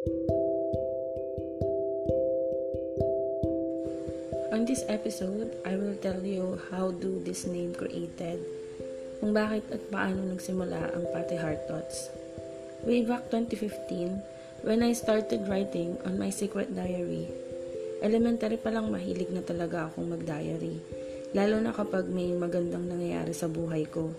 On this episode, I will tell you how do this name created, kung bakit at paano nagsimula ang Pati Heart Thoughts. Way back 2015, when I started writing on my secret diary, elementary pa lang mahilig na talaga akong mag-diary, lalo na kapag may magandang nangyayari sa buhay ko.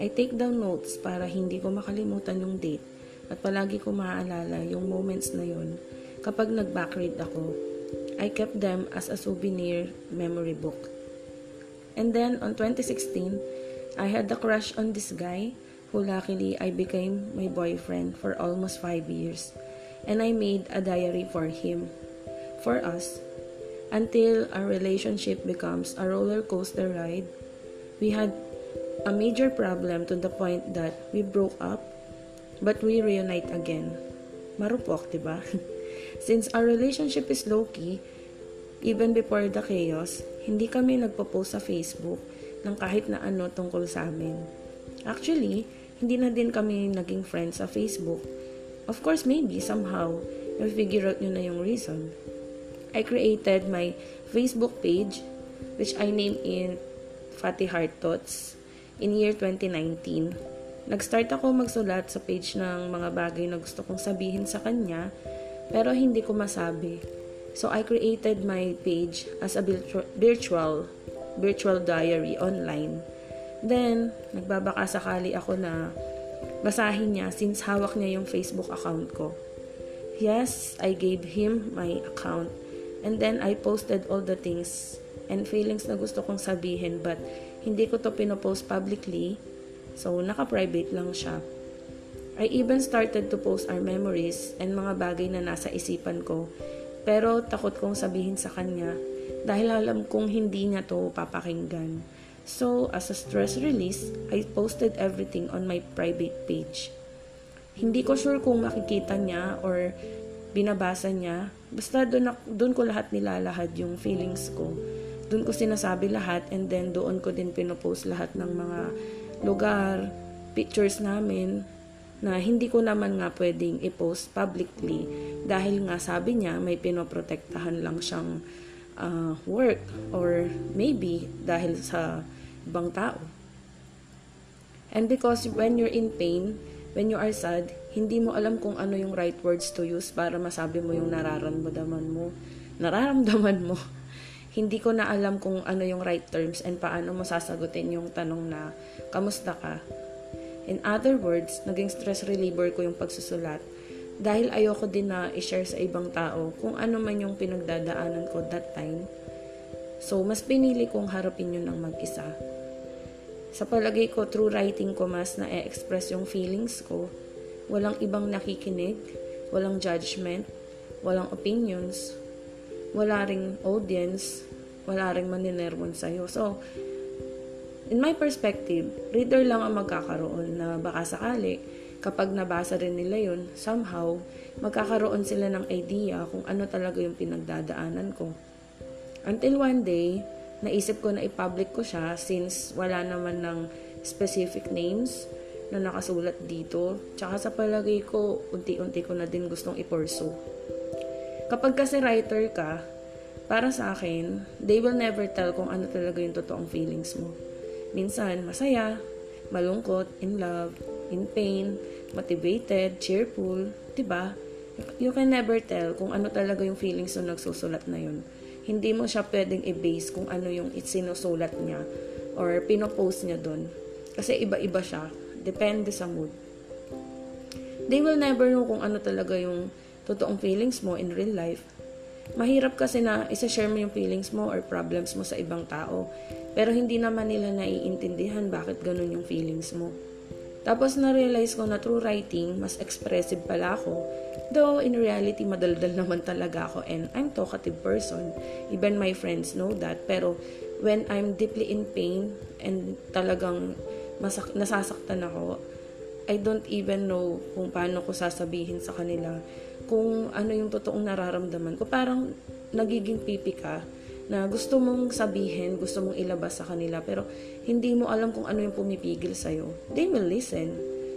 I take down notes para hindi ko makalimutan yung date at palagi ko maaalala yung moments na yon kapag nag-backread ako I kept them as a souvenir memory book. And then on 2016, I had a crush on this guy who luckily I became my boyfriend for almost five years. And I made a diary for him, for us, until our relationship becomes a roller coaster ride. We had a major problem to the point that we broke up, but we reunite again. Marupok, diba? Since our relationship is low-key, even before the chaos, hindi kami nagpo-post sa Facebook ng kahit na ano tungkol sa amin. Actually, hindi na din kami naging friends sa Facebook. Of course, maybe, somehow, na-figure out nyo na yung reason. I created my Facebook page, which I named in Fatty Heart Thoughts, in year 2019. Nag-start ako magsulat sa page ng mga bagay na gusto kong sabihin sa kanya pero hindi ko masabi. So I created my page as a virtual virtual diary online. Then, nagbabaka sakali ako na basahin niya since hawak niya yung Facebook account ko. Yes, I gave him my account. And then I posted all the things and feelings na gusto kong sabihin but hindi ko to pinopost publicly. So, naka-private lang siya. I even started to post our memories and mga bagay na nasa isipan ko. Pero takot kong sabihin sa kanya dahil alam kong hindi niya to papakinggan. So, as a stress release, I posted everything on my private page. Hindi ko sure kung makikita niya or binabasa niya. Basta doon, doon ko lahat nilalahad yung feelings ko. Doon ko sinasabi lahat and then doon ko din pinopost lahat ng mga lugar, pictures namin, na hindi ko naman nga pwedeng i-post publicly dahil nga sabi niya may pinoprotektahan lang siyang uh, work or maybe dahil sa ibang tao. And because when you're in pain, when you are sad, hindi mo alam kung ano yung right words to use para masabi mo yung nararamdaman mo. Nararamdaman mo. Hindi ko na alam kung ano yung right terms and paano mo sasagutin yung tanong na, kamusta ka? In other words, naging stress reliever ko yung pagsusulat dahil ayoko din na i-share sa ibang tao kung ano man yung pinagdadaanan ko that time. So, mas pinili kong harapin yun ng mag-isa. Sa palagay ko, through writing ko mas na express yung feelings ko. Walang ibang nakikinig, walang judgment, walang opinions, wala ring audience, wala ring maninermon sa'yo. So, In my perspective, reader lang ang magkakaroon na baka sakali kapag nabasa rin nila yun, somehow, magkakaroon sila ng idea kung ano talaga yung pinagdadaanan ko. Until one day, naisip ko na i-public ko siya since wala naman ng specific names na nakasulat dito. Tsaka sa palagay ko, unti-unti ko na din gustong i-pursue. Kapag kasi writer ka, para sa akin, they will never tell kung ano talaga yung totoong feelings mo. Minsan, masaya, malungkot, in love, in pain, motivated, cheerful, ba? You can never tell kung ano talaga yung feelings ng nagsusulat na yun. Hindi mo siya pwedeng i-base kung ano yung sinusulat niya or pinopost niya doon. Kasi iba-iba siya. Depende sa mood. They will never know kung ano talaga yung totoong feelings mo in real life Mahirap kasi na isa-share mo yung feelings mo or problems mo sa ibang tao. Pero hindi naman nila naiintindihan bakit ganun yung feelings mo. Tapos na-realize ko na through writing, mas expressive pala ako. Though in reality, madaldal naman talaga ako and I'm talkative person. Even my friends know that. Pero when I'm deeply in pain and talagang masak- nasasaktan ako, I don't even know kung paano ko sasabihin sa kanila kung ano yung totoong nararamdaman ko. Parang nagiging pipi ka na gusto mong sabihin, gusto mong ilabas sa kanila, pero hindi mo alam kung ano yung pumipigil sa'yo. They will listen.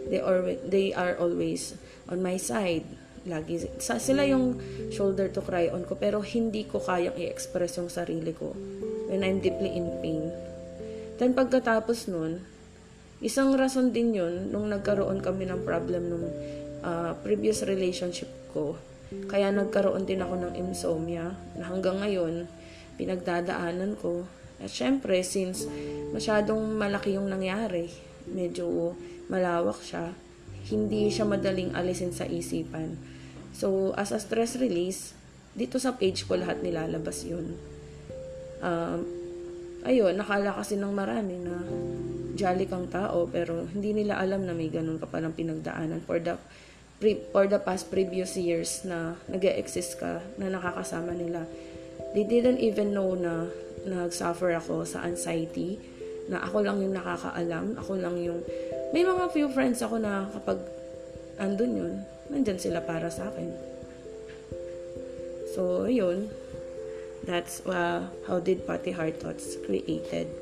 They are, they are always on my side. lagi sa, sila yung shoulder to cry on ko pero hindi ko kayang i-express yung sarili ko when I'm deeply in pain. Then pagkatapos nun, isang rason din yun nung nagkaroon kami ng problem nung uh, previous relationship ko. Kaya nagkaroon din ako ng insomnia na hanggang ngayon pinagdadaanan ko. At syempre, since masyadong malaki yung nangyari, medyo malawak siya, hindi siya madaling alisin sa isipan. So, as a stress release, dito sa page ko lahat nilalabas yun. Um, ayun, nakala kasi ng marami na jolly kang tao, pero hindi nila alam na may ganun ka palang pinagdaanan for the pre- for the past previous years na nag exist ka, na nakakasama nila. They didn't even know na nag-suffer ako sa anxiety, na ako lang yung nakakaalam, ako lang yung may mga few friends ako na kapag andun yun, nandyan sila para sa akin. So, yun. That's uh, how did Party Heart Thoughts created.